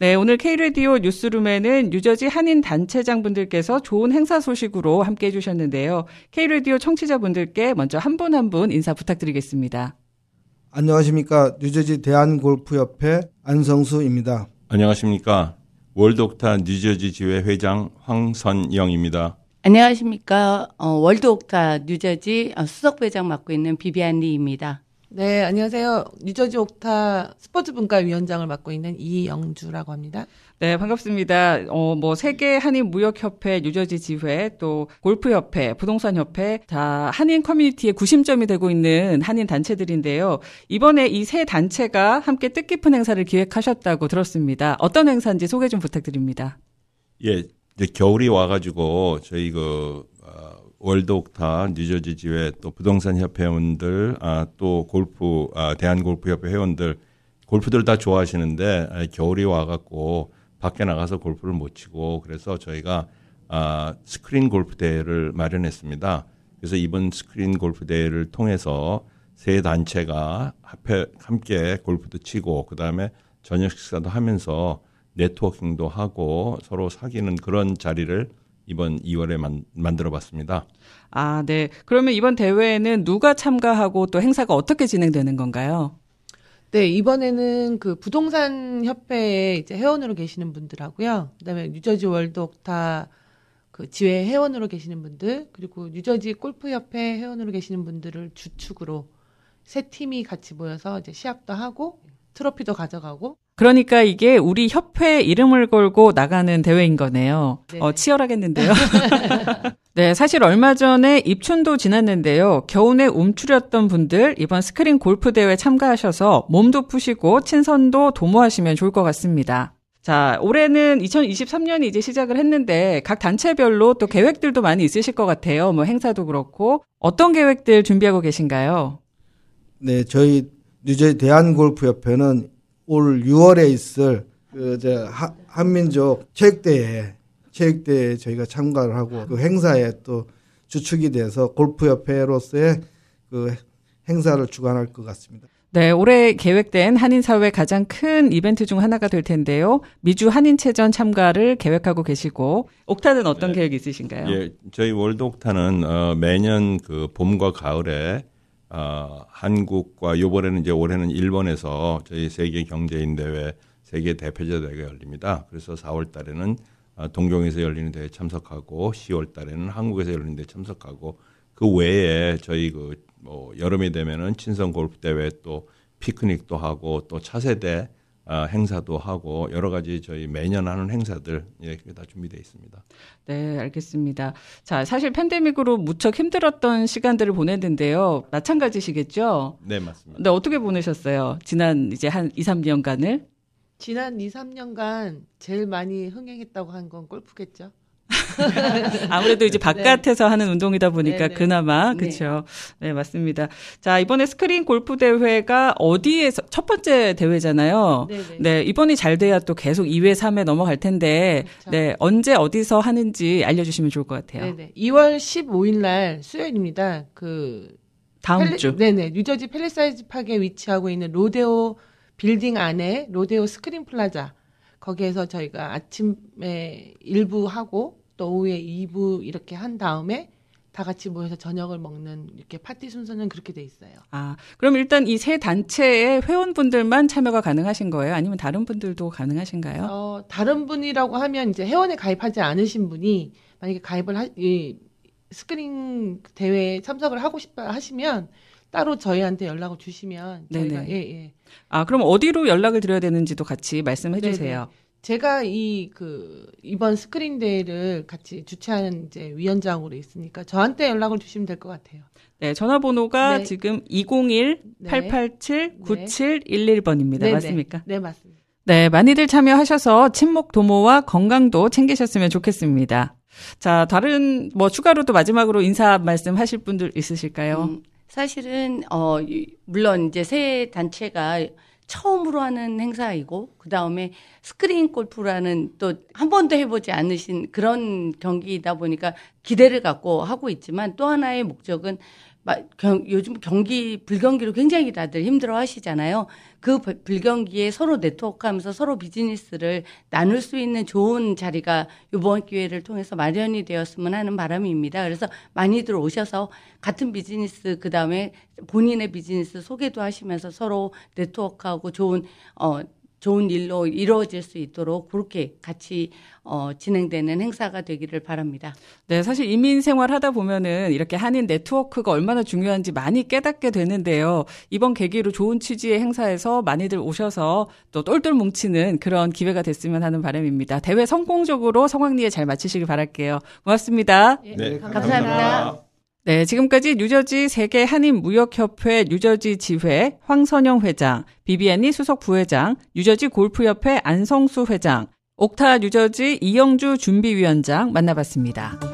네, 오늘 K라디오 뉴스룸에는 뉴저지 한인 단체장분들께서 좋은 행사 소식으로 함께 해주셨는데요. K라디오 청취자분들께 먼저 한 분 한 분 인사 부탁드리겠습니다. 안녕하십니까. 뉴저지 대한골프협회 안성수입니다. 안녕하십니까. 월드옥타 뉴저지 지회 회장 황선영입니다. 안녕하십니까. 어, 월드옥타 뉴저지 어, 수석회장 맡고 있는 비비안 리입니다. 네, 안녕하세요. 뉴저지 옥타 스포츠 분과 위원장을 맡고 있는 이영주라고 합니다. 네, 반갑습니다. 어, 뭐, 세계 한인 무역협회, 뉴저지 지회, 또 골프협회, 부동산협회, 다 한인 커뮤니티의 구심점이 되고 있는 한인 단체들인데요. 이번에 이 세 단체가 함께 뜻깊은 행사를 기획하셨다고 들었습니다. 어떤 행사인지 소개 좀 부탁드립니다. 예, 이제 겨울이 와가지고 저희 그 월드옥타 뉴저지 지회 또 부동산 협회 회원들 아, 또 골프 아, 대한 골프 협회 회원들 골프들 다 좋아하시는데 아, 겨울이 와갖고 밖에 나가서 골프를 못 치고 그래서 저희가 아, 스크린 골프 대회를 마련했습니다. 그래서 이번 스크린 골프 대회를 통해서 세 단체가 합해, 함께 골프도 치고 그 다음에 저녁 식사도 하면서 networking도 하고 서로 사귀는 그런 자리를 이번 2월에 만, 만들어 봤습니다. 아, 네. 그러면 이번 대회에는 누가 참가하고 또 행사가 어떻게 진행되는 건가요? 네, 이번에는 그 부동산 협회에 이제 회원으로 계시는 분들하고요. 그다음에 뉴저지 월드 옥타 그 지회 회원으로 계시는 분들, 그리고 뉴저지 골프 협회 회원으로 계시는 분들을 주축으로 세 팀이 같이 모여서 이제 시합도 하고 트로피도 가져가고 그러니까 이게 우리 협회 이름을 걸고 나가는 대회인 거네요. 네. 어, 치열하겠는데요. 네, 사실 얼마 전에 입춘도 지났는데요. 겨우내 움츠렸던 분들 이번 스크린 골프 대회 참가하셔서 몸도 푸시고 친선도 도모하시면 좋을 것 같습니다. 자, 올해는 2023년이 이제 시작을 했는데 각 단체별로 또 계획들도 많이 있으실 것 같아요. 뭐 행사도 그렇고 어떤 계획들 준비하고 계신가요? 네, 저희 뉴저지 대한골프협회는 올 6월에 있을 그 이제 한민족 체육대회 체육대회에 저희가 참가를 하고 그 행사에 또 주축이 돼서 골프협회로서의 그 행사를 주관할 것 같습니다. 네, 올해 계획된 한인 사회 가장 큰 이벤트 중 하나가 될 텐데요. 미주 한인체전 참가를 계획하고 계시고, 옥타는 어떤 네. 계획이 있으신가요? 예, 저희 월드 옥타는 어, 매년 그 봄과 가을에 어, 한국과 요번에는 이제 올해는 일본에서 저희 세계 경제인 대회 세계 대표자 대회가 열립니다. 그래서 4월 달에는 어, 동경에서 열리는 대회 참석하고 10월 달에는 한국에서 열리는 대회 참석하고 그 외에 저희 그 뭐 여름이 되면은 친선 골프 대회 또 피크닉도 하고 또 차세대 어, 행사도 하고 여러 가지 저희 매년 하는 행사들 예, 그게 다 준비되어 있습니다. 네, 알겠습니다. 자, 사실 팬데믹으로 무척 힘들었던 시간들을 보냈는데요. 마찬가지시겠죠? 네, 맞습니다. 네, 어떻게 보내셨어요? 지난 이제 한 2, 3년간을? 지난 2, 3년간 제일 많이 흥행했다고 한 건 골프겠죠? 아무래도 이제 네. 바깥에서 네. 하는 운동이다 보니까 네, 네. 그나마 그렇죠. 네. 맞습니다. 자 이번에 스크린 골프 대회가 어디에서 첫 번째 대회잖아요. 네, 네 이번이 잘 돼야 또 계속 2회 3회 넘어갈 텐데 그렇죠. 네 언제 어디서 하는지 알려주시면 좋을 것 같아요. 네네 2월 15일 날 수요일입니다. 그 다음 펠리, 주. 네네 뉴저지 팰리세이즈 파크에 위치하고 있는 로데오 빌딩 안에 로데오 스크린 플라자 거기에서 저희가 아침에 1부 하고 또 오후에 2부 이렇게 한 다음에 다 같이 모여서 저녁을 먹는 이렇게 파티 순서는 그렇게 돼 있어요. 아, 그럼 일단 이 세 단체의 회원분들만 참여가 가능하신 거예요? 아니면 다른 분들도 가능하신가요? 어, 다른 분이라고 하면 이제 회원에 가입하지 않으신 분이 만약에 가입을 하, 이 스크린 대회에 참석을 하고 싶다 하시면 따로 저희한테 연락을 주시면 저희가 네네. 예, 예. 아, 그럼 어디로 연락을 드려야 되는지도 같이 말씀해 주세요. 제가 이 그 이번 스크린 대회를 같이 주최하는 이제 위원장으로 있으니까 저한테 연락을 주시면 될 것 같아요. 네, 전화번호가 네. 지금 201-887-9711번입니다. 네. 맞습니까? 네, 맞습니다. 네, 많이들 참여하셔서 친목 도모와 건강도 챙기셨으면 좋겠습니다. 자, 다른 뭐 추가로 또 마지막으로 인사 말씀 하실 분들 있으실까요? 음, 사실은 어 물론 이제 새 단체가 처음으로 하는 행사이고 그 다음에 스크린 골프라는 또 한 번도 해보지 않으신 그런 경기이다 보니까 기대를 갖고 하고 있지만 또 하나의 목적은 경, 요즘 경기 불경기로 굉장히 다들 힘들어 하시잖아요. 그 불경기에 서로 네트워크하면서 서로 비즈니스를 나눌 수 있는 좋은 자리가 이번 기회를 통해서 마련이 되었으면 하는 바람입니다. 그래서 많이들 오셔서 같은 비즈니스 그 다음에 본인의 비즈니스 소개도 하시면서 서로 네트워크하고 좋은 어 좋은 일로 이루어질 수 있도록 그렇게 같이 어, 진행되는 행사가 되기를 바랍니다. 네, 사실 이민 생활 하다 보면은 이렇게 한인 네트워크가 얼마나 중요한지 많이 깨닫게 되는데요. 이번 계기로 좋은 취지의 행사에서 많이들 오셔서 또 똘똘 뭉치는 그런 기회가 됐으면 하는 바람입니다. 대회 성공적으로 성황리에 잘 마치시길 바랄게요. 고맙습니다. 네, 네 감사합니다. 감사합니다. 네, 지금까지 뉴저지 세계 한인 무역협회 뉴저지 지회 황선영 회장, 비비안니 수석 부회장, 뉴저지 골프협회 안성수 회장, 옥타 뉴저지 이영주 준비위원장 만나봤습니다.